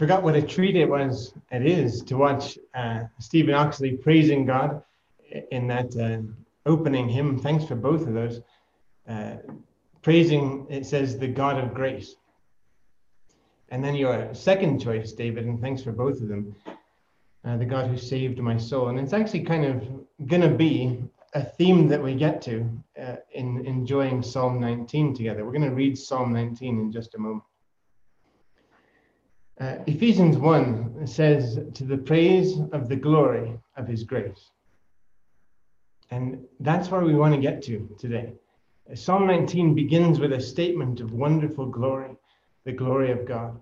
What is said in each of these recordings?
forgot what a treat it was, it is, to watch uh, Stephen Oxley praising God in that uh, opening hymn. Thanks for both of those. Uh, praising, it says, the God of grace. And then your second choice, David, and thanks for both of them, uh, the God who saved my soul. And it's actually kind of going to be a theme that we get to uh, in enjoying Psalm 19 together. We're going to read Psalm 19 in just a moment. Uh, Ephesians 1 says, To the praise of the glory of his grace. And that's where we want to get to today. Psalm 19 begins with a statement of wonderful glory, the glory of God,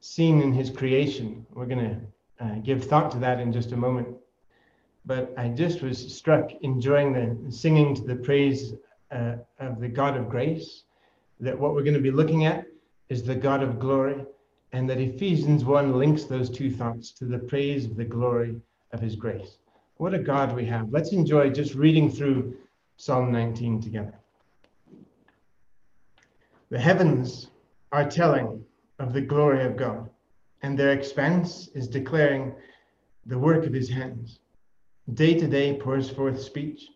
seen in his creation. We're going to uh, give thought to that in just a moment. But I just was struck enjoying the singing to the praise uh, of the God of grace, that what we're going to be looking at is the God of glory, and that Ephesians 1 links those two thoughts to the praise of the glory of his grace. What a God we have. Let's enjoy just reading through Psalm 19 together. The heavens are telling of the glory of God, and their expanse is declaring the work of his hands. Day to day pours forth speech,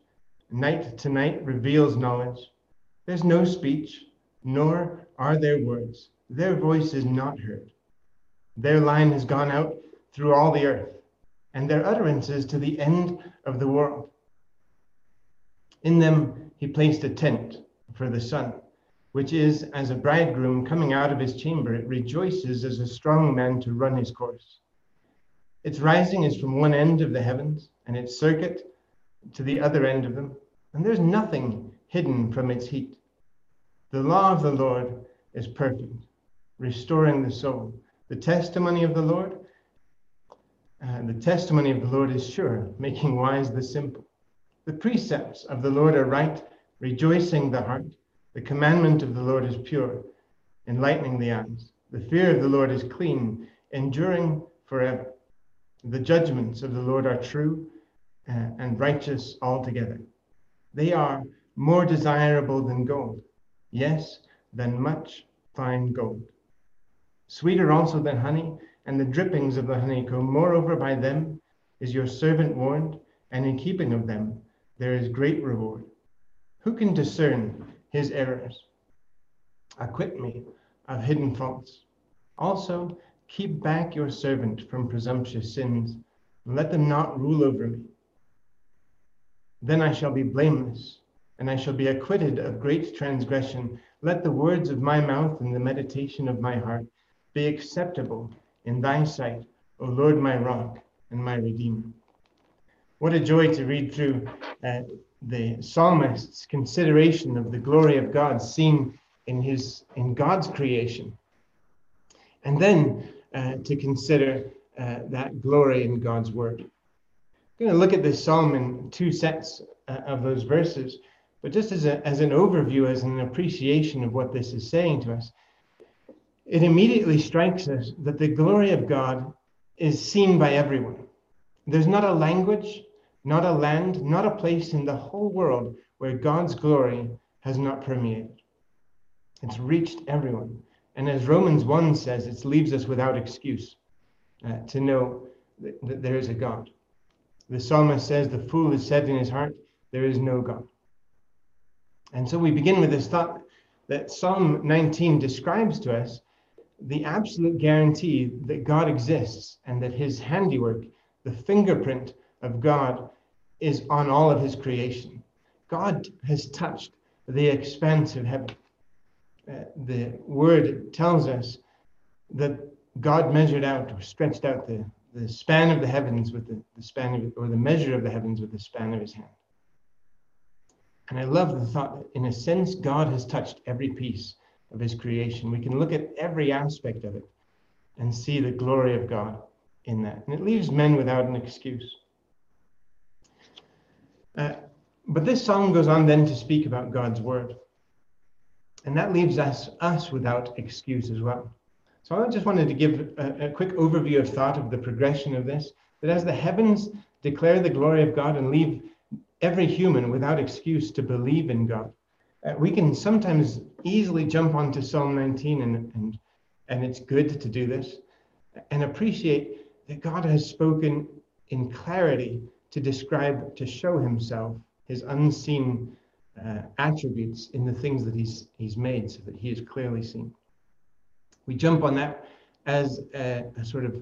night to night reveals knowledge. There's no speech, nor are there words. Their voice is not heard. Their line has gone out through all the earth, and their utterances to the end of the world. In them he placed a tent for the sun which is as a bridegroom coming out of his chamber, it rejoices as a strong man to run his course. Its rising is from one end of the heavens, and its circuit to the other end of them, and there's nothing hidden from its heat. The law of the Lord is perfect, restoring the soul. The testimony of the Lord, uh, the testimony of the Lord is sure, making wise the simple. The precepts of the Lord are right, rejoicing the heart. The commandment of the Lord is pure, enlightening the eyes. The fear of the Lord is clean, enduring forever. The judgments of the Lord are true uh, and righteous altogether. They are more desirable than gold, yes, than much fine gold. Sweeter also than honey and the drippings of the honeycomb. Moreover, by them is your servant warned, and in keeping of them there is great reward. Who can discern his errors. Acquit me of hidden faults. Also, keep back your servant from presumptuous sins, and let them not rule over me. Then I shall be blameless, and I shall be acquitted of great transgression. Let the words of my mouth and the meditation of my heart be acceptable in thy sight, O Lord, my rock and my redeemer. What a joy to read through uh, the psalmist's consideration of the glory of God seen in his in God's creation, and then uh, to consider uh, that glory in God's word. I'm going to look at this psalm in two sets uh, of those verses, but just as, a, as an overview, as an appreciation of what this is saying to us, it immediately strikes us that the glory of God is seen by everyone. There's not a language, not a land, not a place in the whole world where God's glory has not permeated. It's reached everyone. And as Romans 1 says, it leaves us without excuse uh, to know that, that there is a God. The psalmist says, The fool has said in his heart, There is no God. And so we begin with this thought that Psalm 19 describes to us the absolute guarantee that God exists and that his handiwork, the fingerprint of God is on all of his creation. God has touched the expanse of heaven. Uh, the word tells us that God measured out or stretched out the, the span of the heavens with the, the span of, or the measure of the heavens with the span of his hand. And I love the thought that, in a sense, God has touched every piece of his creation. We can look at every aspect of it and see the glory of God in that. And it leaves men without an excuse. Uh, but this song goes on then to speak about God's word. And that leaves us, us without excuse as well. So I just wanted to give a, a quick overview of thought of the progression of this. That as the heavens declare the glory of God and leave every human without excuse to believe in God, uh, we can sometimes easily jump onto Psalm 19, and, and, and it's good to do this. and appreciate that God has spoken in clarity to describe, to show himself, his unseen uh, attributes in the things that he's, he's made so that he is clearly seen. We jump on that as a, a sort of,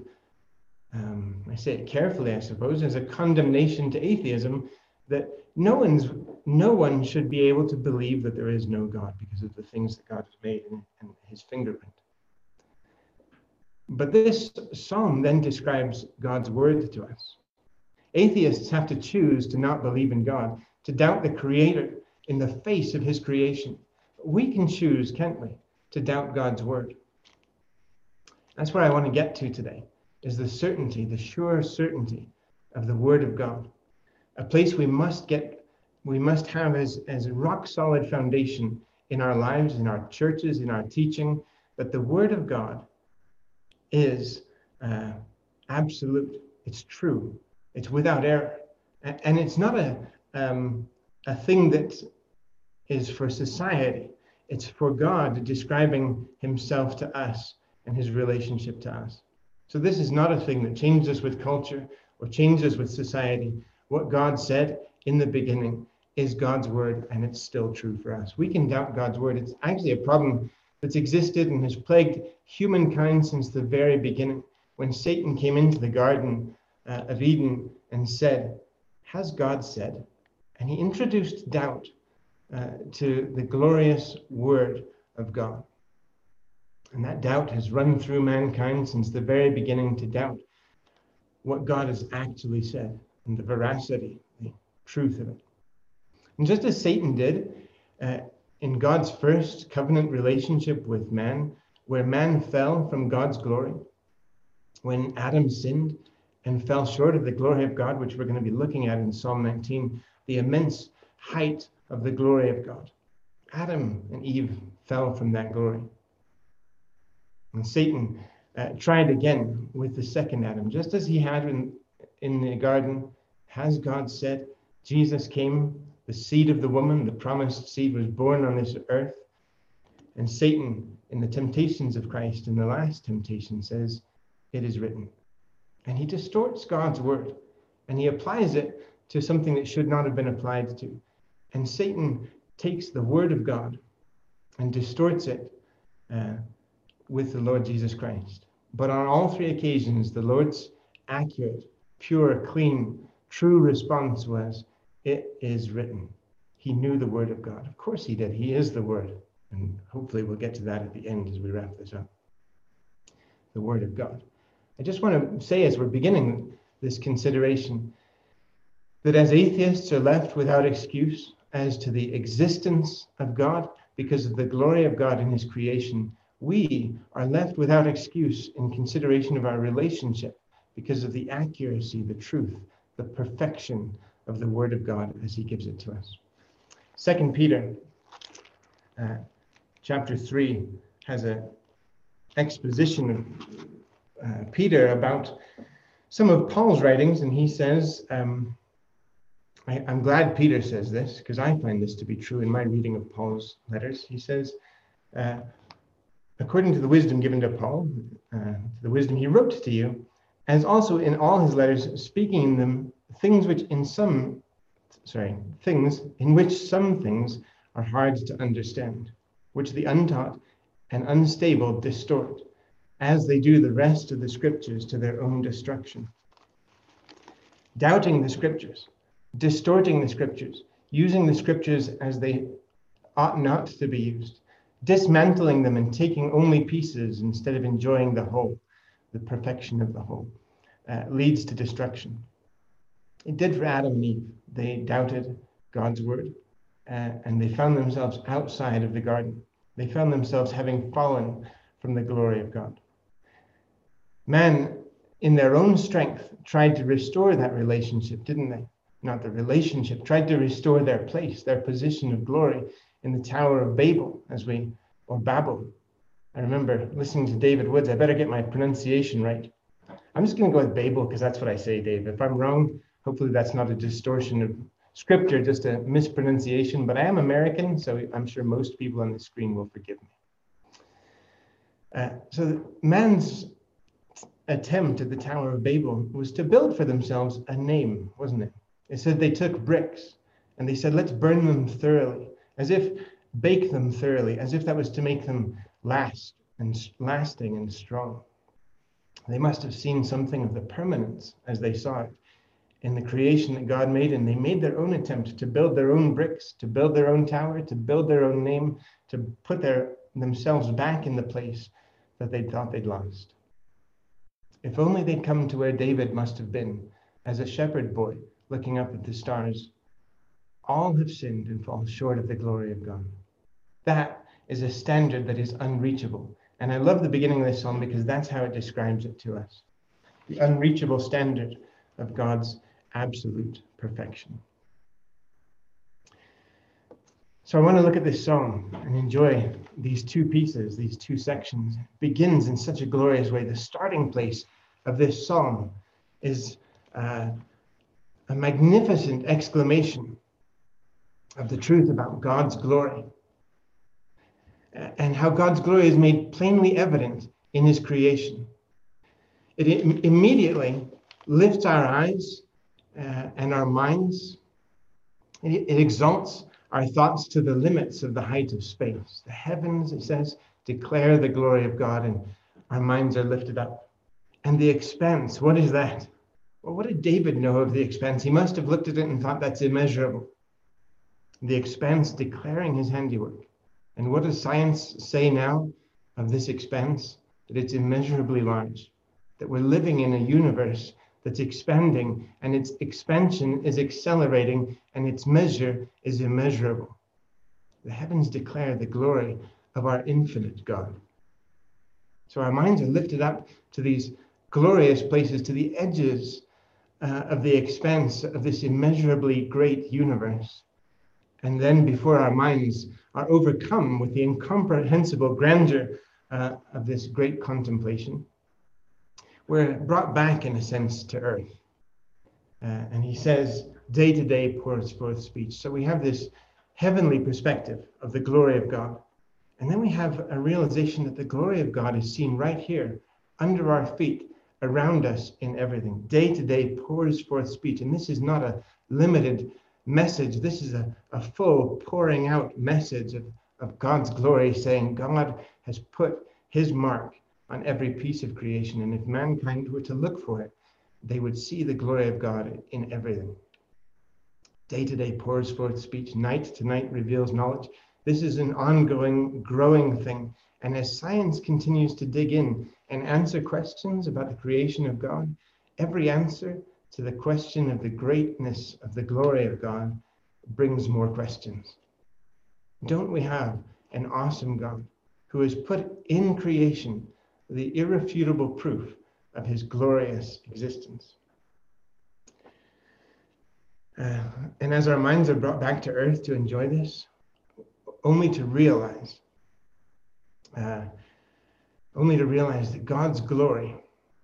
um, I say it carefully, I suppose, as a condemnation to atheism that no one's no one should be able to believe that there is no God because of the things that God has made and, his fingerprint. But this psalm then describes God's word to us. Atheists have to choose to not believe in God, to doubt the Creator in the face of His creation. We can choose, can't we, to doubt God's word. That's where I want to get to today, is the certainty, the sure certainty of the word of God. A place we must get, we must have as, as a rock solid foundation in our lives, in our churches, in our teaching, that the word of God is uh, absolute. It's true. It's without error. And, it's not a, um, a thing that is for society. It's for God describing himself to us and his relationship to us. So this is not a thing that changes with culture or changes with society. What God said in the beginning is God's word, and it's still true for us. We can doubt God's word. It's actually a problem that's existed and has plagued humankind since the very beginning. When Satan came into the Garden uh, of Eden and said, Has God said? And he introduced doubt uh, to the glorious word of God. And that doubt has run through mankind since the very beginning to doubt what God has actually said and the veracity, the truth of it. And just as Satan did, uh, in God's first covenant relationship with man, where man fell from God's glory, when Adam sinned and fell short of the glory of God, which we're going to be looking at in Psalm 19, the immense height of the glory of God. Adam and Eve fell from that glory. And Satan uh, tried again with the second Adam, just as he had in, in the garden. Has God said? Jesus came the seed of the woman, the promised seed, was born on this earth. And Satan, in the temptations of Christ, in the last temptation, says, It is written. And he distorts God's word and he applies it to something that should not have been applied to. And Satan takes the word of God and distorts it uh, with the Lord Jesus Christ. But on all three occasions, the Lord's accurate, pure, clean, true response was, it is written. He knew the word of God. Of course he did. He is the word. And hopefully we'll get to that at the end as we wrap this up. The word of God. I just want to say as we're beginning this consideration that as atheists are left without excuse as to the existence of God because of the glory of God in his creation, we are left without excuse in consideration of our relationship because of the accuracy, the truth, the perfection of the Word of God as He gives it to us. Second Peter, uh, chapter three, has an exposition of uh, Peter about some of Paul's writings, and he says, um, I, am glad Peter says this because I find this to be true in my reading of Paul's letters. He says, uh, according to the wisdom given to Paul, uh, the wisdom he wrote to you, as also in all his letters, speaking in them things which in some, sorry, things in which some things are hard to understand, which the untaught and unstable distort, as they do the rest of the scriptures to their own destruction. Doubting the scriptures, distorting the scriptures, using the scriptures as they ought not to be used, dismantling them and taking only pieces instead of enjoying the whole, the perfection of the whole, uh, leads to destruction. It did for Adam and Eve. They doubted God's word uh, and they found themselves outside of the garden. They found themselves having fallen from the glory of God. Man, in their own strength, tried to restore that relationship, didn't they? Not the relationship, tried to restore their place, their position of glory in the Tower of Babel, as we, or Babel. I remember listening to David Woods. I better get my pronunciation right. I'm just going to go with Babel because that's what I say, Dave. If I'm wrong, Hopefully that's not a distortion of scripture, just a mispronunciation, but I am American, so I'm sure most people on the screen will forgive me. Uh, so man's attempt at the Tower of Babel was to build for themselves a name, wasn't it? It said they took bricks and they said, let's burn them thoroughly, as if bake them thoroughly, as if that was to make them last and lasting and strong. They must have seen something of the permanence as they saw it in the creation that God made, and they made their own attempt to build their own bricks, to build their own tower, to build their own name, to put their themselves back in the place that they thought they'd lost. If only they'd come to where David must have been as a shepherd boy looking up at the stars. All have sinned and fall short of the glory of God. That is a standard that is unreachable. And I love the beginning of this song because that's how it describes it to us the unreachable standard of God's absolute perfection. So I want to look at this song and enjoy these two pieces, these two sections. It begins in such a glorious way. The starting place of this song is uh, a magnificent exclamation of the truth about God's glory and how God's glory is made plainly evident in his creation. It Im- immediately lifts our eyes Uh, and our minds, it, it exalts our thoughts to the limits of the height of space. The heavens, it says, declare the glory of God, and our minds are lifted up. And the expanse, what is that? Well, what did David know of the expanse? He must have looked at it and thought that's immeasurable. The expanse declaring his handiwork. And what does science say now of this expanse? That it's immeasurably large, that we're living in a universe that's expanding and its expansion is accelerating and its measure is immeasurable. The heavens declare the glory of our infinite God. So our minds are lifted up to these glorious places, to the edges uh, of the expanse of this immeasurably great universe. And then before our minds are overcome with the incomprehensible grandeur uh, of this great contemplation, we're brought back, in a sense, to earth. Uh, and he says, day to day pours forth speech. So we have this heavenly perspective of the glory of God. And then we have a realization that the glory of God is seen right here, under our feet, around us in everything. Day to day pours forth speech. And this is not a limited message, this is a, a full pouring out message of, of God's glory, saying God has put his mark on every piece of creation. And if mankind were to look for it, they would see the glory of God in everything. Day to day pours forth speech, night to night reveals knowledge. This is an ongoing, growing thing. And as science continues to dig in and answer questions about the creation of God, every answer to the question of the greatness of the glory of God brings more questions. Don't we have an awesome God who has put in creation the irrefutable proof of his glorious existence. Uh, and as our minds are brought back to earth to enjoy this, only to realize, uh, only to realize that God's glory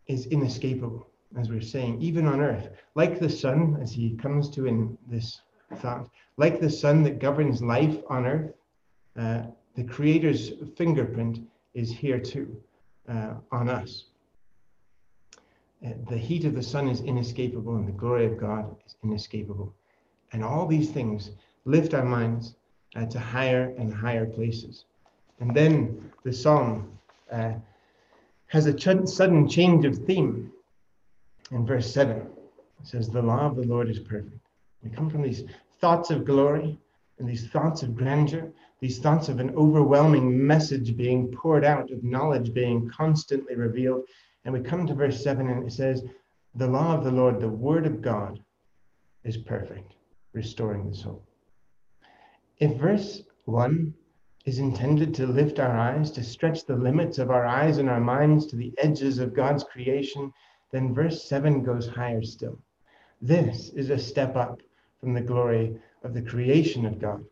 is inescapable, as we're saying, even on earth. Like the sun, as he comes to in this thought, like the sun that governs life on earth, uh, the Creator's fingerprint is here too uh, on us. Uh, the heat of the sun is inescapable, and the glory of God is inescapable. And all these things lift our minds uh, to higher and higher places. And then the song uh, has a ch- sudden change of theme. In verse 7, it says, The law of the Lord is perfect. We come from these thoughts of glory and these thoughts of grandeur these thoughts of an overwhelming message being poured out, of knowledge being constantly revealed. And we come to verse 7 and it says, The law of the Lord, the word of God, is perfect, restoring the soul. If verse 1 is intended to lift our eyes, to stretch the limits of our eyes and our minds to the edges of God's creation, then verse 7 goes higher still. This is a step up from the glory of the creation of God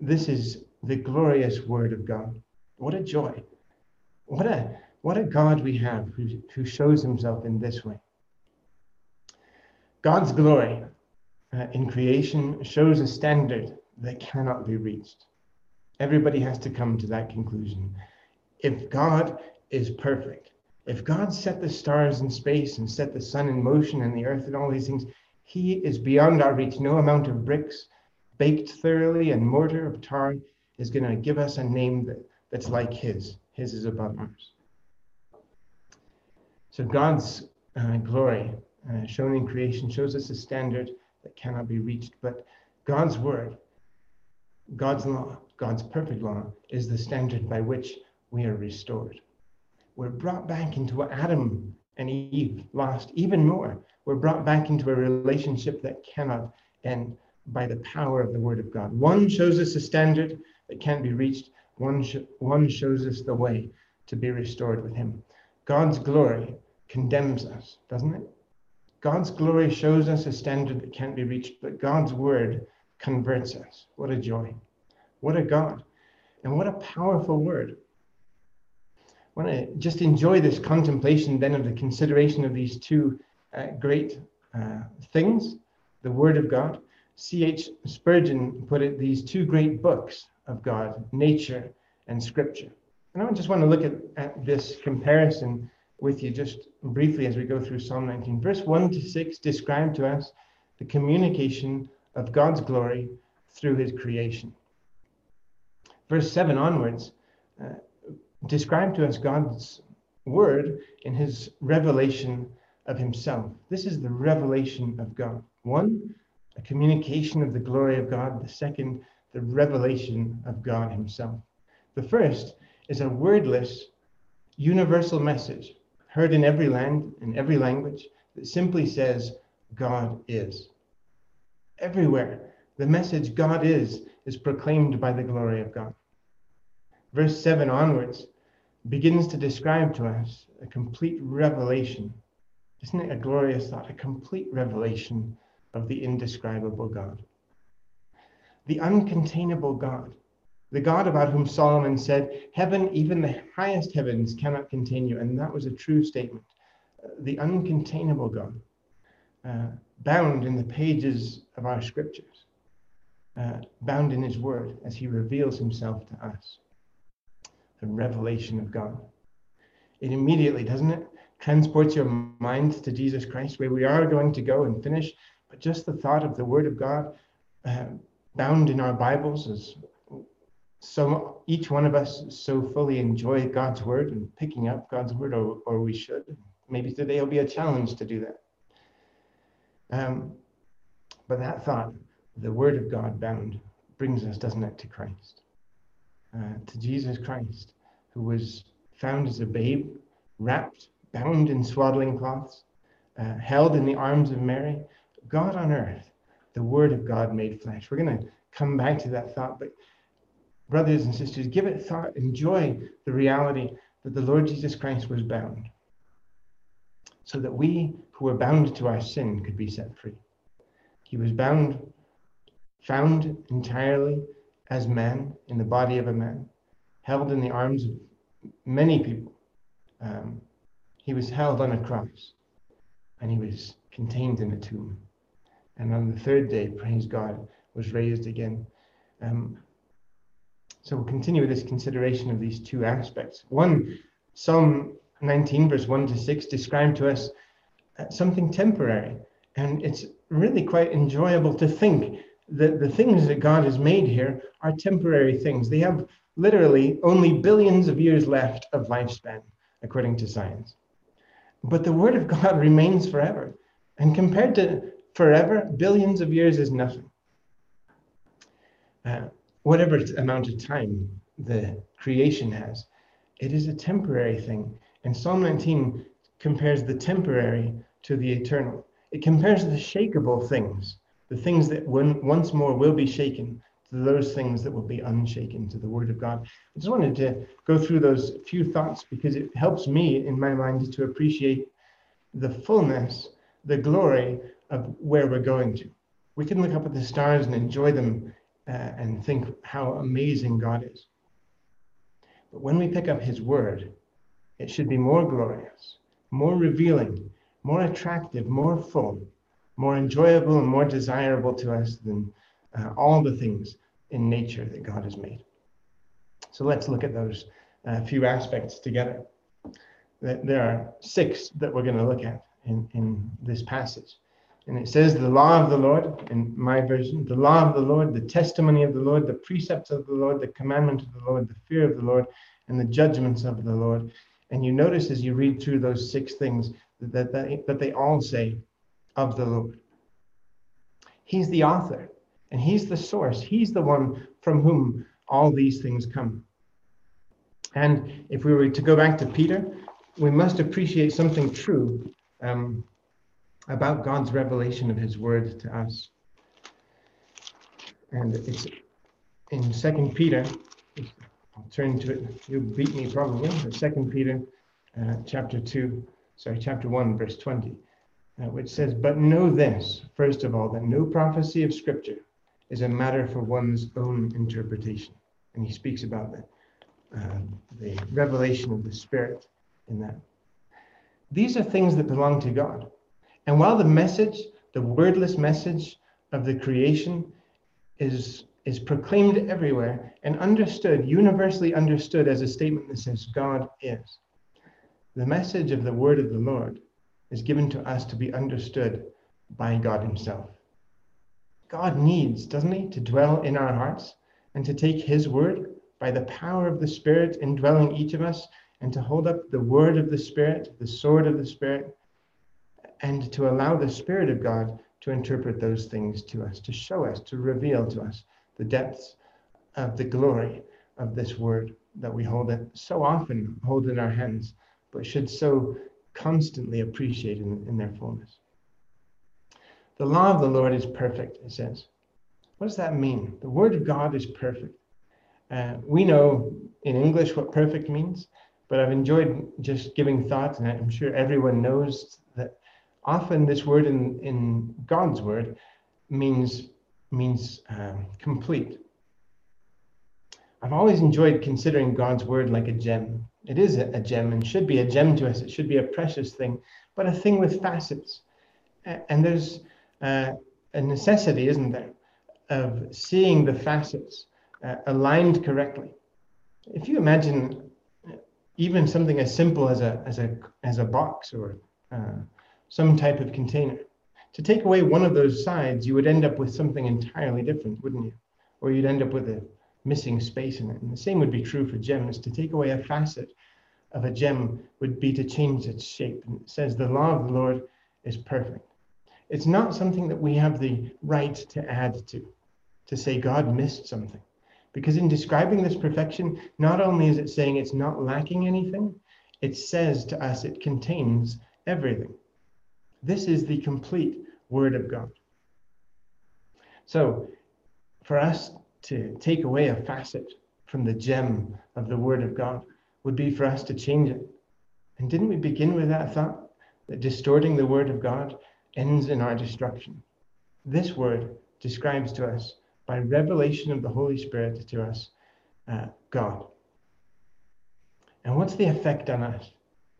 this is the glorious word of God. What a joy. What a what a God we have who, who shows himself in this way. God's glory uh, in creation shows a standard that cannot be reached. Everybody has to come to that conclusion. If God is perfect, If God set the stars in space and set the sun in motion and the earth and all these things, He is beyond our reach. No amount of bricks baked thoroughly and mortar of tar is going to give us a name that, that's like His. His is above ours. So God's uh, glory uh, shown in creation shows us a standard that cannot be reached. But God's word, God's law, God's perfect law is the standard by which we are restored. We're brought back into what Adam and Eve lost, even more. We're brought back into a relationship that cannot end by the power of the Word of God. One shows us a standard that can't be reached, one, sh- one shows us the way to be restored with Him. God's glory condemns us, doesn't it? God's glory shows us a standard that can't be reached, but God's Word converts us. What a joy. What a God. And what a powerful word. I want to just enjoy this contemplation then of the consideration of these two great uh, things the Word of God. C.H. Spurgeon put it these two great books of God, nature and Scripture. And I just want to look at, at this comparison with you just briefly as we go through Psalm 19. Verse 1 to 6 describe to us the communication of God's glory through his creation. Verse 7 onwards uh, describe to us God's word in his revelation of himself. This is the revelation of God. One, a communication of the glory of God. The second, the revelation of God himself. The first is a wordless, universal message heard in every land, in every language, that simply says, God is. Everywhere, the message God is is proclaimed by the glory of God. Verse 7 onwards begins to describe to us a complete revelation. Isn't it a glorious thought? A complete revelation of the indescribable God. The uncontainable God the God about whom Solomon said, Heaven, even the highest heavens, cannot contain you. And that was a true statement. The uncontainable God, uh, bound in the pages of our scriptures, uh, bound in his word as he reveals himself to us. The revelation of God. It immediately, doesn't it, transports your mind to Jesus Christ, where we are going to go and finish. But just the thought of the word of God uh, bound in our Bibles as so each one of us so fully enjoy God's word and picking up God's word, or, or we should. Maybe today will be a challenge to do that. Um, but that thought, the word of God bound, brings us, doesn't it, to Christ, uh, to Jesus Christ, who was found as a babe, wrapped, bound in swaddling cloths, uh, held in the arms of Mary. God on earth, the word of God made flesh. We're going to come back to that thought, but brothers and sisters, give it thought, enjoy the reality that the Lord Jesus Christ was bound so that we who were bound to our sin could be set free. He was bound, found entirely as man in the body of a man, held in the arms of many people. Um, he was held on a cross and he was contained in a tomb. And on the third day, praise God, was raised again. Um, so we'll continue with this consideration of these two aspects. One, Psalm 19, verse 1 to 6, describe to us uh, something temporary. And it's really quite enjoyable to think that the things that God has made here are temporary things. They have literally only billions of years left of lifespan, according to science. But the Word of God remains forever. And compared to forever, billions of years is nothing. Uh, whatever amount of time the creation has, it is a temporary thing. And Psalm 19 compares the temporary to the eternal. It compares the shakable things, the things that when, once more will be shaken, those things that will be unshaken, to the Word of God. I just wanted to go through those few thoughts because it helps me in my mind to appreciate the fullness, the glory of where we're going to. We can look up at the stars and enjoy them uh, and think how amazing God is. But when we pick up His Word, it should be more glorious, more revealing, more attractive, more full, more enjoyable, and more desirable to us than uh, all the things in nature that God has made. So let's look at those uh, few aspects together. There are six that we're going to look at in, in this passage. And it says, the law of the Lord, in my version, the law of the Lord, the testimony of the Lord, the precepts of the Lord, the commandment of the Lord, the fear of the Lord, and the judgments of the Lord. And you notice as you read through those six things that, that, that they all say of the Lord. He's the author and he's the source. He's the one from whom all these things come. And if we were to go back to Peter, we must appreciate something true um, about God's revelation of his word to us. And it's in Second Peter, I'll turn to it. You'll beat me probably. Second Peter uh, chapter 2, sorry, chapter 1, verse 20, uh, which says, But know this, first of all, that no prophecy of Scripture is a matter for one's own interpretation. And he speaks about the, uh, the revelation of the Spirit in that. These are things that belong to God. And while the message, the wordless message of the creation, is, is proclaimed everywhere and understood, universally understood as a statement that says, God is, the message of the word of the Lord is given to us to be understood by God Himself. God needs, doesn't He, to dwell in our hearts and to take His word by the power of the Spirit indwelling each of us and to hold up the word of the Spirit, the sword of the Spirit, and to allow the Spirit of God to interpret those things to us, to show us, to reveal to us the depths of the glory of this word that we hold it so often hold in our hands, but should so constantly appreciate in, in their fullness. The law of the Lord is perfect, it says. What does that mean? The word of God is perfect. Uh, we know in English what perfect means, but I've enjoyed just giving thought, and I'm sure everyone knows that often this word in, in God's word means means um, complete. I've always enjoyed considering God's word like a gem. It is a, a gem and should be a gem to us. It should be a precious thing, but a thing with facets. And there's uh, a necessity, isn't there, of seeing the facets uh, aligned correctly. If you imagine even something as simple as a as a as a box or uh, some type of container. To take away one of those sides, you would end up with something entirely different, wouldn't you? Or you'd end up with a missing space in it. And the same would be true for gems. To take away a facet of a gem would be to change its shape. And it says the law of the Lord is perfect. It's not something that we have the right to add to, to say God missed something. Because in describing this perfection, not only is it saying it's not lacking anything, it says to us it contains everything. This is the complete Word of God. So, for us to take away a facet from the gem of the Word of God would be for us to change it. And didn't we begin with that thought that distorting the Word of God ends in our destruction? This Word describes to us, by revelation of the Holy Spirit to us, uh, God. And what's the effect on us?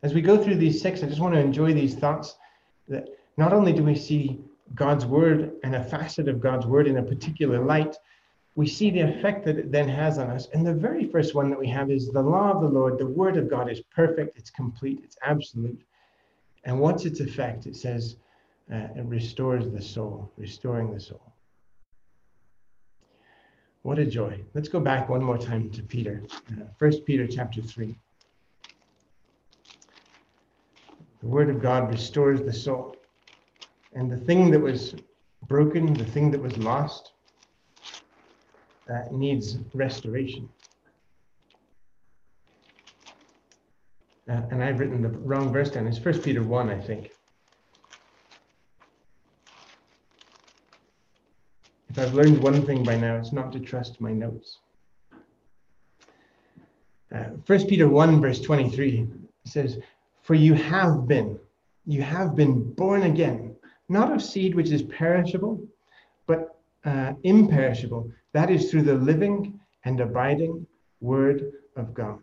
As we go through these six, I just want to enjoy these thoughts that not only do we see God's word and a facet of God's word in a particular light, we see the effect that it then has on us. And the very first one that we have is the law of the Lord. The word of God is perfect, it's complete, it's absolute. And what's its effect? It says uh, it restores the soul, restoring the soul. What a joy. Let's go back one more time to Peter. Uh, First uh, Peter chapter 3. The Word of God restores the soul. And the thing that was broken, the thing that was lost, uh, needs restoration. Uh, and I've written the wrong verse down. It's First Peter 1, I think. If I've learned one thing by now, it's not to trust my notes. Uh, First Peter 1, verse 23 says, for you have been, you have been born again, not of seed which is perishable, but uh, imperishable. That is through the living and abiding word of God.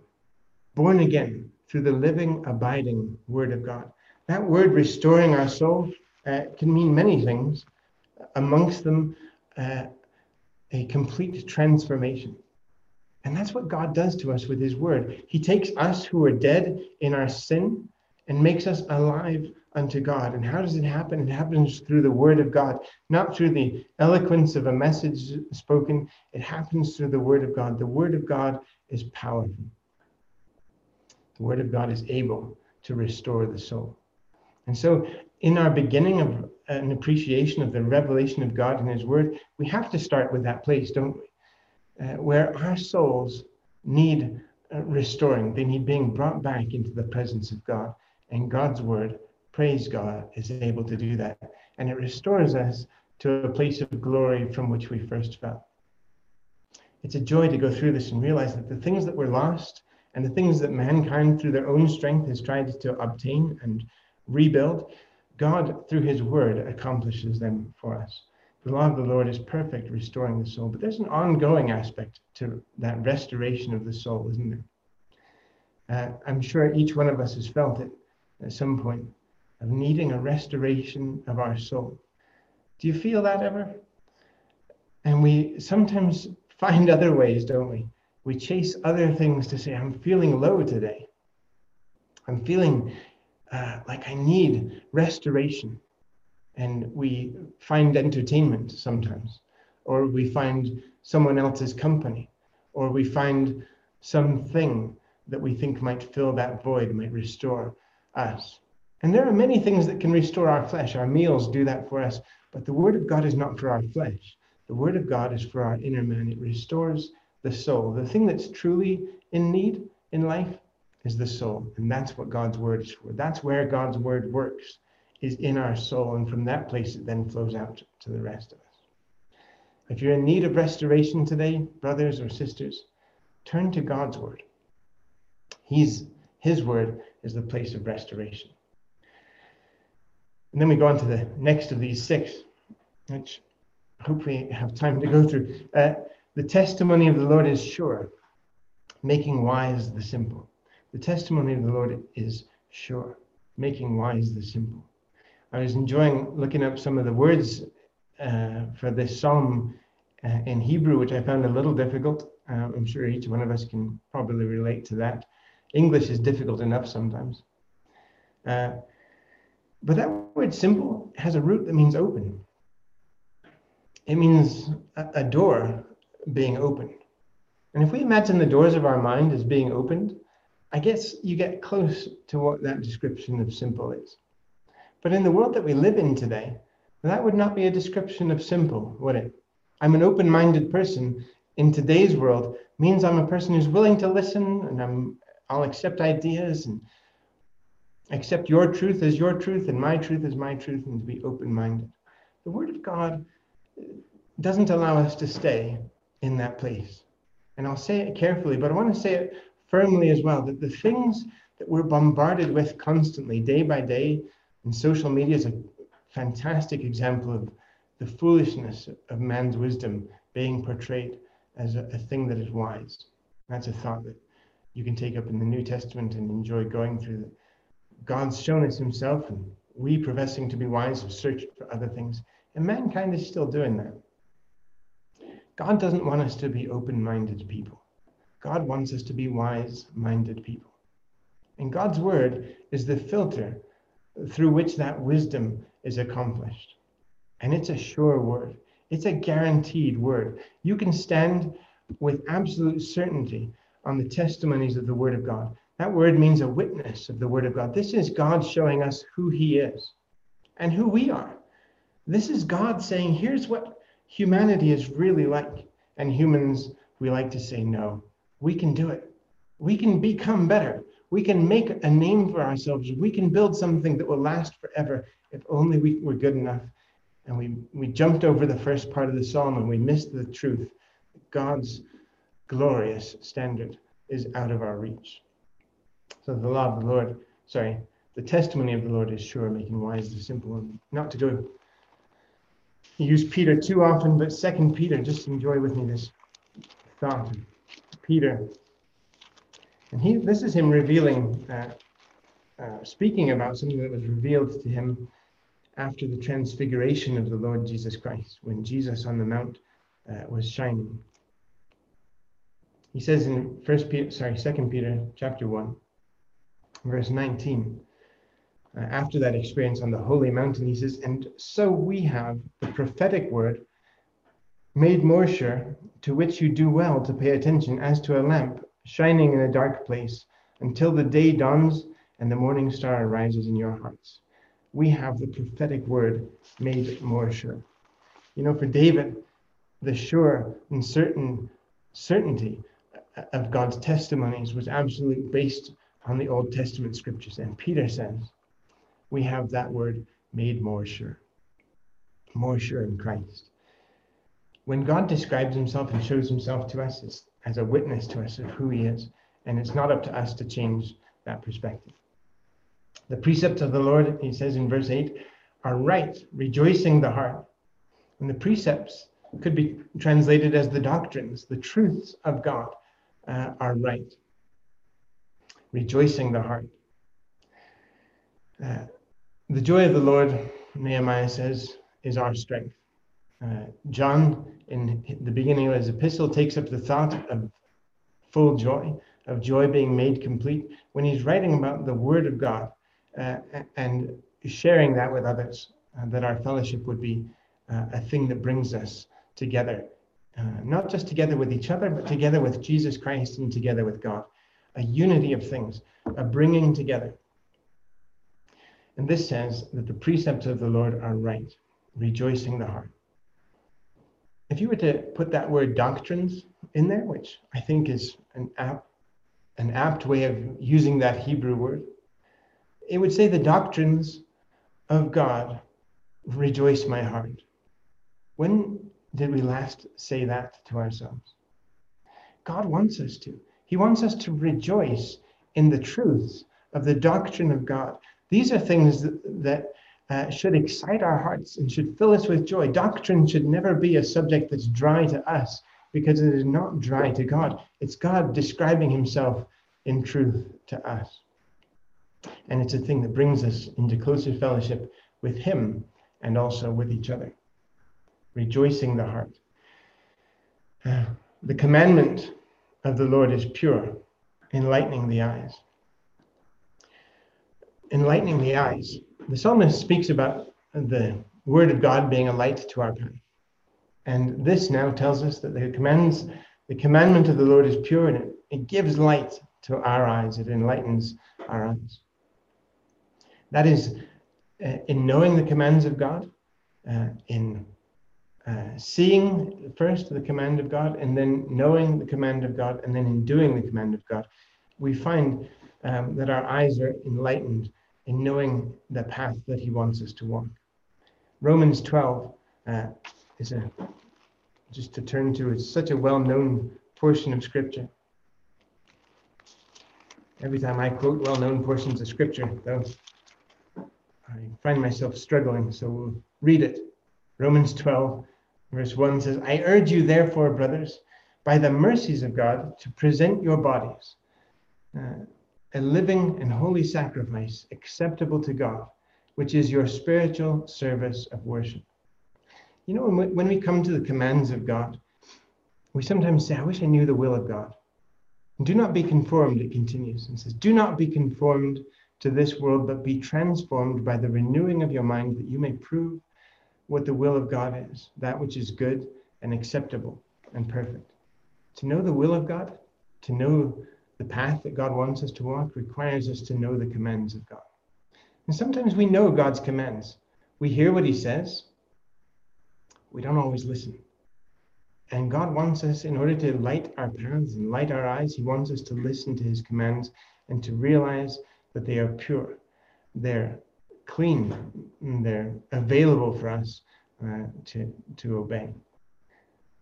Born again through the living, abiding word of God. That word restoring our soul uh, can mean many things, amongst them, uh, a complete transformation. And that's what God does to us with his word. He takes us who are dead in our sin and makes us alive unto God. And how does it happen? It happens through the word of God, not through the eloquence of a message spoken. It happens through the word of God. The word of God is powerful. The word of God is able to restore the soul. And so, in our beginning of an appreciation of the revelation of God and His Word, we have to start with that place, don't we? Uh, where our souls need uh, restoring, they need being brought back into the presence of God. And God's Word, praise God, is able to do that. And it restores us to a place of glory from which we first fell. It's a joy to go through this and realize that the things that were lost and the things that mankind through their own strength has tried to obtain and rebuild, God, through his word, accomplishes them for us. The law of the Lord is perfect, restoring the soul. But there's an ongoing aspect to that restoration of the soul, isn't there? Uh, I'm sure each one of us has felt it at some point of needing a restoration of our soul. Do you feel that ever? And we sometimes find other ways, don't we? We chase other things to say, I'm feeling low today. I'm feeling uh, like I need restoration. And we find entertainment sometimes, or we find someone else's company, or we find something that we think might fill that void, might restore us. And there are many things that can restore our flesh. Our meals do that for us, but the Word of God is not for our flesh. The Word of God is for our inner man. It restores the soul. The thing that's truly in need in life is the soul. And that's what God's word is for. That's where God's word works, is in our soul. And from that place, it then flows out to the rest of us. If you're in need of restoration today, brothers or sisters, turn to God's word. He's, his word is the place of restoration. And then we go on to the next of these six, which hopefully have time to go through. Uh, the testimony of the Lord is sure, making wise the simple. The testimony of the Lord is sure, making wise the simple. I was enjoying looking up some of the words uh, for this psalm uh, in Hebrew, which I found a little difficult. Uh, I'm sure each one of us can probably relate to that. English is difficult enough sometimes. Uh, but that word simple has a root that means open. It means a, a door being opened. And if we imagine the doors of our mind as being opened, I guess you get close to what that description of simple is. But in the world that we live in today, that would not be a description of simple, would it? I'm an open minded person in today's world means I'm a person who's willing to listen and I'm, I'll accept ideas and accept your truth as your truth and my truth as my truth and to be open minded. The Word of God doesn't allow us to stay in that place. And I'll say it carefully, but I want to say it firmly as well that the things that we're bombarded with constantly, day by day, and social media is a fantastic example of the foolishness of man's wisdom being portrayed as a, a thing that is wise. That's a thought that you can take up in the New Testament and enjoy going through. God's shown us himself, and we, professing to be wise, have searched for other things. And mankind is still doing that. God doesn't want us to be open minded people. God wants us to be wise minded people. And God's word is the filter through which that wisdom is accomplished. And it's a sure word, it's a guaranteed word. You can stand with absolute certainty on the testimonies of the word of God. That word means a witness of the word of God. This is God showing us who he is and who we are. This is God saying, here's what humanity is really like. And humans, we like to say no we can do it. We can become better. We can make a name for ourselves. We can build something that will last forever if only we were good enough. And we, we jumped over the first part of the psalm and we missed the truth. God's glorious standard is out of our reach. So the law of the Lord, sorry, the testimony of the Lord is sure, making wise the simple. And not to go use Peter too often, but Second Peter, just enjoy with me this thought. Peter. And he, this is him revealing, uh, uh, speaking about something that was revealed to him after the transfiguration of the Lord Jesus Christ, when Jesus on the Mount uh, was shining. He says in First Peter, sorry, Second Peter chapter one, verse 19. Uh, after that experience on the holy mountain, he says, And so we have the prophetic word made more sure, to which you do well to pay attention as to a lamp shining in a dark place until the day dawns and the morning star arises in your hearts. We have the prophetic word made more sure. You know, for David, the sure and certain certainty of God's testimonies was absolutely based on the Old Testament scriptures. And Peter says, we have that word made more sure, more sure in Christ. When God describes himself and shows himself to us as, as a witness to us of who he is, and it's not up to us to change that perspective. The precepts of the Lord, he says in verse 8, are right, rejoicing the heart. And the precepts could be translated as the doctrines, the truths of God uh, are right, rejoicing the heart. Uh, the joy of the Lord, Nehemiah says, is our strength. Uh, John, in the beginning of his epistle, takes up the thought of full joy, of joy being made complete, when he's writing about the Word of God uh, and sharing that with others, uh, that our fellowship would be uh, a thing that brings us together, uh, not just together with each other, but together with Jesus Christ and together with God. A unity of things, a bringing together. And this says that the precepts of the Lord are right, rejoicing the heart. If you were to put that word doctrines in there, which I think is an apt, an apt way of using that Hebrew word, it would say the doctrines of God rejoice my heart. When did we last say that to ourselves? God wants us to. He wants us to rejoice in the truths of the doctrine of God. These are things that, that uh, should excite our hearts and should fill us with joy. Doctrine should never be a subject that's dry to us because it is not dry to God. It's God describing himself in truth to us. And it's a thing that brings us into closer fellowship with him and also with each other. Rejoicing the heart. Uh, the commandment of the Lord is pure, enlightening the eyes enlightening the eyes. The psalmist speaks about the word of God being a light to our path. And this now tells us that the commands, the commandment of the Lord is pure and it, it gives light to our eyes. It enlightens our eyes. That is, uh, in knowing the commands of God, uh, in uh, seeing first the command of God, and then knowing the command of God, and then in doing the command of God, we find um, that our eyes are enlightened in knowing the path that he wants us to walk. Romans 12 uh, is a just to turn to it's such a well-known portion of scripture. Every time I quote well-known portions of scripture, though, I find myself struggling, so we'll read it. Romans 12, verse 1 says, I urge you, therefore, brothers, by the mercies of God, to present your bodies uh, a living and holy sacrifice acceptable to God, which is your spiritual service of worship. You know, when we, come to the commands of God, we sometimes say, I wish I knew the will of God. And do not be conformed, it continues and says, Do not be conformed to this world, but be transformed by the renewing of your mind that you may prove what the will of God is, that which is good and acceptable and perfect. To know the will of God, to know the path that God wants us to walk requires us to know the commands of God. And sometimes we know God's commands. We hear what he says. We don't always listen. And God wants us, in order to light our paths and light our eyes, he wants us to listen to his commands and to realize that they are pure. They're clean. they're available for us uh, to, to obey.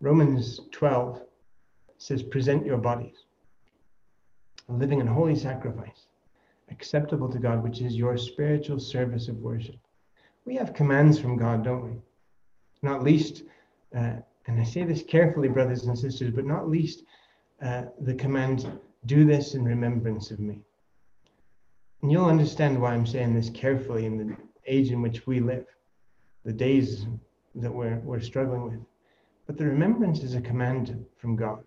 Romans 12 says, present your bodies living in holy sacrifice, acceptable to God, which is your spiritual service of worship. We have commands from God, don't we? Not least, uh, and I say this carefully, brothers and sisters, but not least uh, the command, do this in remembrance of me. And you'll understand why I'm saying this carefully in the age in which we live, the days that we're, we're struggling with. But the remembrance is a command from God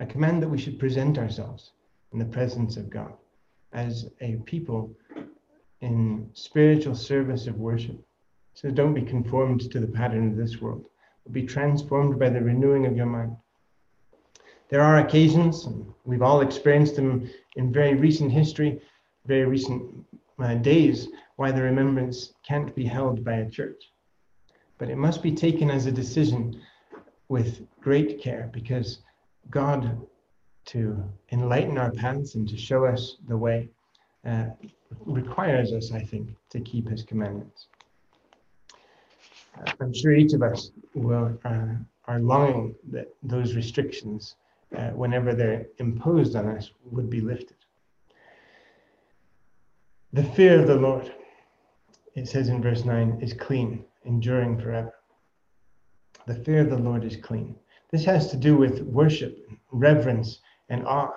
a command that we should present ourselves in the presence of God as a people in spiritual service of worship. So don't be conformed to the pattern of this world, but be transformed by the renewing of your mind. There are occasions, and we've all experienced them in very recent history, very recent uh, days, why the remembrance can't be held by a church. But it must be taken as a decision with great care because God, to enlighten our paths and to show us the way, uh, requires us, I think, to keep his commandments. Uh, I'm sure each of us will, uh, are longing that those restrictions, uh, whenever they're imposed on us, would be lifted. The fear of the Lord, it says in verse 9, is clean, enduring forever. The fear of the Lord is clean. This has to do with worship, reverence, and awe.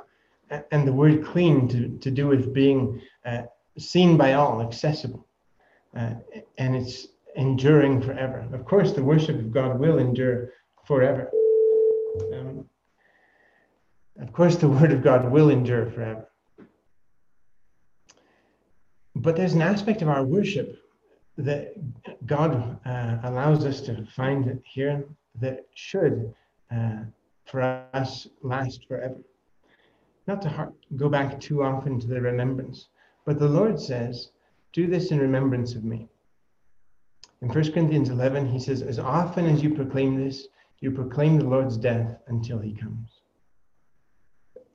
And the word clean to, to do with being uh, seen by all, accessible. Uh, and it's enduring forever. Of course, the worship of God will endure forever. Um, of course, the word of God will endure forever. But there's an aspect of our worship that God uh, allows us to find here that should, uh, for us, last forever. Not to go back too often to the remembrance, but the Lord says, Do this in remembrance of me. In 1 Corinthians 11, he says, As often as you proclaim this, you proclaim the Lord's death until he comes.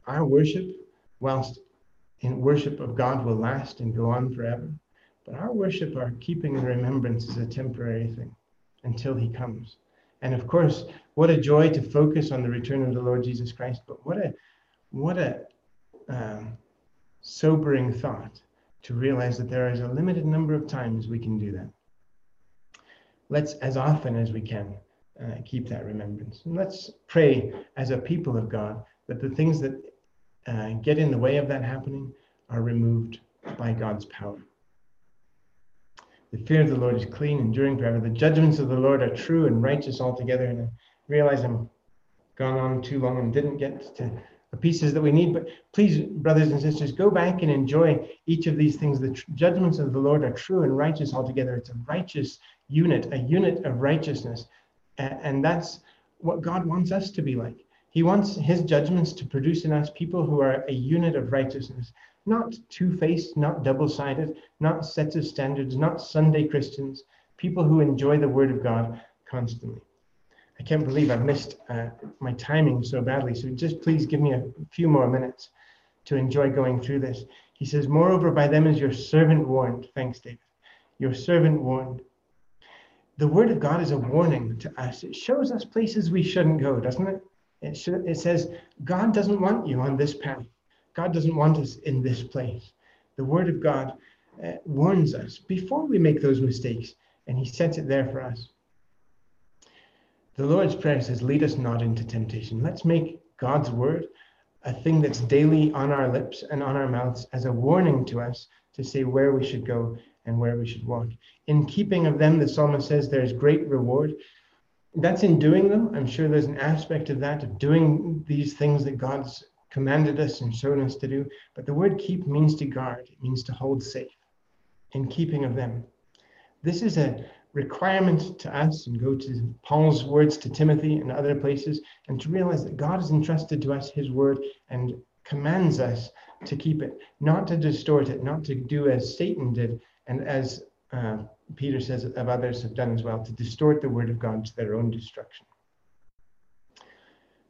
Our worship, whilst in worship of God, will last and go on forever. But our worship, our keeping in remembrance, is a temporary thing until he comes. And of course, what a joy to focus on the return of the Lord Jesus Christ. But what a what a um, sobering thought to realize that there is a limited number of times we can do that. Let's, as often as we can, uh, keep that remembrance. And let's pray as a people of God that the things that uh, get in the way of that happening are removed by God's power. The fear of the Lord is clean, enduring forever. The judgments of the Lord are true and righteous altogether. And I realize I'm gone on too long and didn't get to the pieces that we need. But please, brothers and sisters, go back and enjoy each of these things. The judgments of the Lord are true and righteous altogether. It's a righteous unit, a unit of righteousness. And that's what God wants us to be like. He wants his judgments to produce in us people who are a unit of righteousness, not two faced, not double sided, not sets of standards, not Sunday Christians, people who enjoy the word of God constantly. I can't believe I've missed uh, my timing so badly. So just please give me a few more minutes to enjoy going through this. He says, Moreover, by them is your servant warned. Thanks, David. Your servant warned. The word of God is a warning to us. It shows us places we shouldn't go, doesn't it? It, it says, God doesn't want you on this path. God doesn't want us in this place. The word of God uh, warns us before we make those mistakes, and he sets it there for us. The Lord's Prayer says, Lead us not into temptation. Let's make God's word a thing that's daily on our lips and on our mouths as a warning to us to say where we should go and where we should walk. In keeping of them, the psalmist says there's great reward. That's in doing them. I'm sure there's an aspect of that, of doing these things that God's commanded us and shown us to do. But the word keep means to guard, it means to hold safe in keeping of them. This is a requirement to us and go to Paul's words to Timothy and other places and to realize that God has entrusted to us his word and commands us to keep it, not to distort it, not to do as Satan did and as uh, Peter says of others have done as well, to distort the word of God to their own destruction.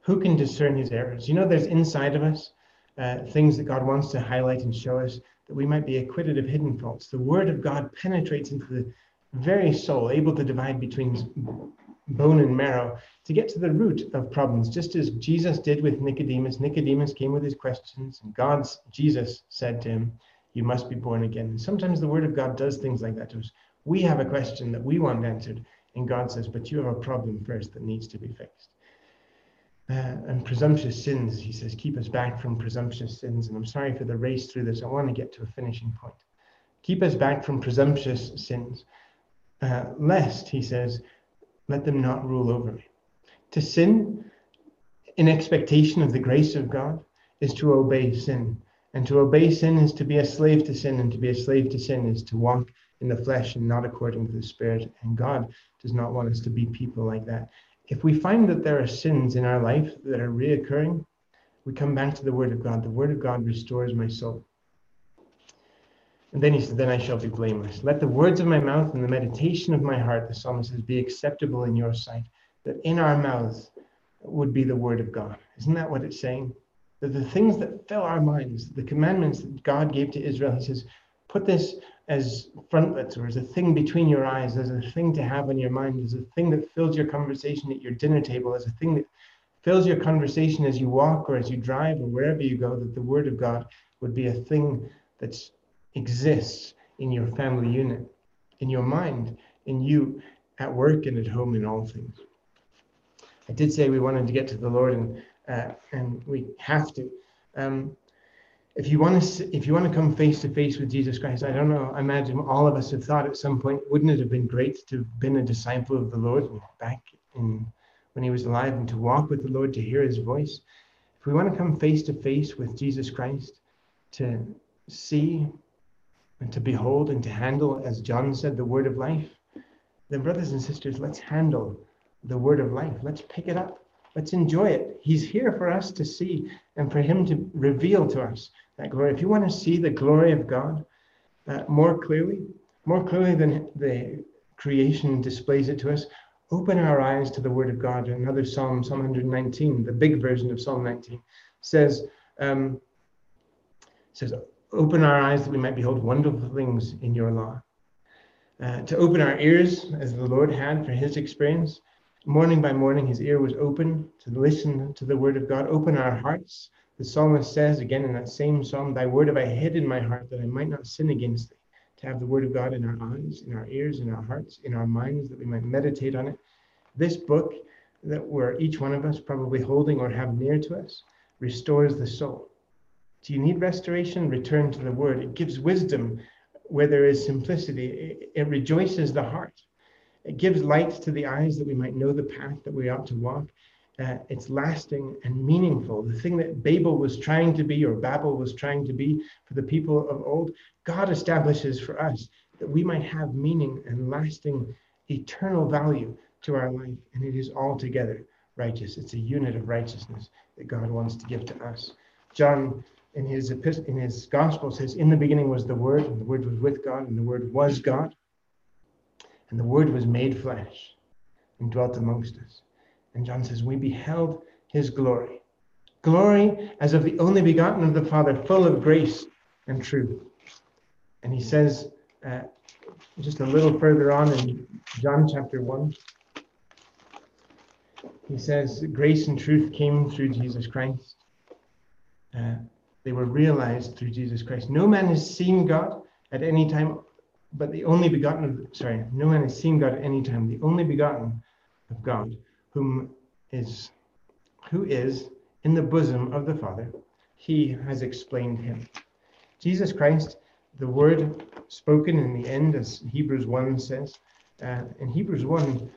Who can discern his errors? You know, there's inside of us uh, things that God wants to highlight and show us that we might be acquitted of hidden faults. The word of God penetrates into the very soul, able to divide between bone and marrow to get to the root of problems, just as Jesus did with Nicodemus. Nicodemus came with his questions, and God's Jesus said to him, You must be born again. And sometimes the word of God does things like that to us. We have a question that we want answered, and God says, But you have a problem first that needs to be fixed. Uh, and presumptuous sins, he says, keep us back from presumptuous sins. And I'm sorry for the race through this. I want to get to a finishing point. Keep us back from presumptuous sins uh, lest, he says, let them not rule over me. To sin in expectation of the grace of God is to obey sin. And to obey sin is to be a slave to sin, and to be a slave to sin is to walk in the flesh and not according to the Spirit. And God does not want us to be people like that. If we find that there are sins in our life that are reoccurring, we come back to the Word of God. The Word of God restores my soul. And then he said, Then I shall be blameless. Let the words of my mouth and the meditation of my heart, the psalmist says, be acceptable in your sight. That in our mouths would be the Word of God. Isn't that what it's saying? That the things that fill our minds, the commandments that God gave to Israel, he says, put this as frontlets or as a thing between your eyes, as a thing to have on your mind, as a thing that fills your conversation at your dinner table, as a thing that fills your conversation as you walk or as you drive or wherever you go, that the Word of God would be a thing that exists in your family unit, in your mind, in you at work and at home in all things. I did say we wanted to get to the Lord, and uh, and we have to. Um, if you want to, if you want to come face to face with Jesus Christ, I don't know. I imagine all of us have thought at some point, wouldn't it have been great to have been a disciple of the Lord back in when he was alive and to walk with the Lord, to hear his voice? If we want to come face to face with Jesus Christ, to see and to behold and to handle, as John said, the word of life, then, brothers and sisters, let's handle the word of life. Let's pick it up. Let's enjoy it. He's here for us to see and for Him to reveal to us that glory. If you want to see the glory of God uh, more clearly, more clearly than the creation displays it to us, open our eyes to the Word of God. Another Psalm, Psalm 119, the big version of Psalm 19, says, um, says, open our eyes that we might behold wonderful things in your law. Uh, to open our ears, as the Lord had for his experience, Morning by morning, his ear was open to listen to the word of God. Open our hearts. The psalmist says again in that same psalm, Thy word have I hid in my heart that I might not sin against thee. To have the word of God in our eyes, in our ears, in our hearts, in our minds, that we might meditate on it. This book that we're each one of us probably holding or have near to us restores the soul. Do you need restoration? Return to the word. It gives wisdom where there is simplicity. It, rejoices the heart. It gives light to the eyes that we might know the path that we ought to walk. Uh, it's lasting and meaningful. The thing that Babel was trying to be, or Babel was trying to be for the people of old, God establishes for us that we might have meaning and lasting eternal value to our life. And it is altogether righteous. It's a unit of righteousness that God wants to give to us. John, in his in his gospel, says, "In the beginning was the Word, and the Word was with God, and the Word was God." And the Word was made flesh and dwelt amongst us. And John says, We beheld his glory. Glory as of the only begotten of the Father, full of grace and truth. And he says, uh, just a little further on in John chapter 1, he says, Grace and truth came through Jesus Christ. Uh, they were realized through Jesus Christ. No man has seen God at any time but the only begotten of sorry, no man has seen God at any time. The only begotten of God, whom is who is in the bosom of the Father, he has explained him. Jesus Christ, the word spoken in the end, as Hebrews 1 says, uh, and Hebrews 1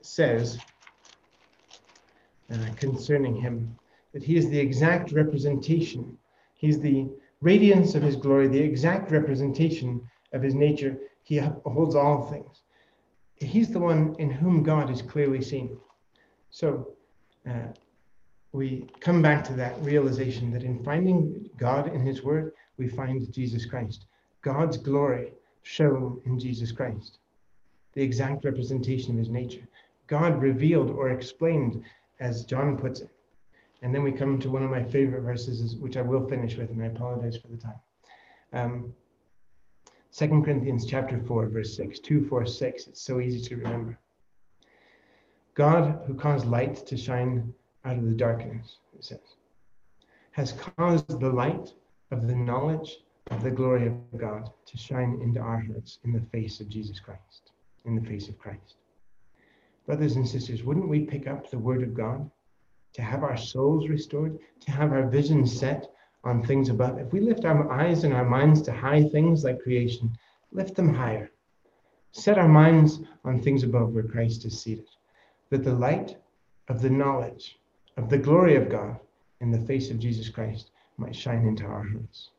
says uh, concerning him that he is the exact representation, he's the radiance of his glory, the exact representation of his nature, he holds all things. He's the one in whom God is clearly seen. So uh, we come back to that realization that in finding God in his word, we find Jesus Christ. God's glory shown in Jesus Christ, the exact representation of his nature. God revealed or explained, as John puts it. And then we come to one of my favorite verses, which I will finish with, and I apologize for the time. Um, 2 Corinthians chapter 4, verse 6, 2, 4, 6. It's so easy to remember. God, who caused light to shine out of the darkness, it says, has caused the light of the knowledge of the glory of God to shine into our hearts in the face of Jesus Christ, in the face of Christ. Brothers and sisters, wouldn't we pick up the word of God to have our souls restored, to have our vision set on things above. If we lift our eyes and our minds to high things like creation, lift them higher. Set our minds on things above where Christ is seated, that the light of the knowledge of the glory of God in the face of Jesus Christ might shine into our hearts.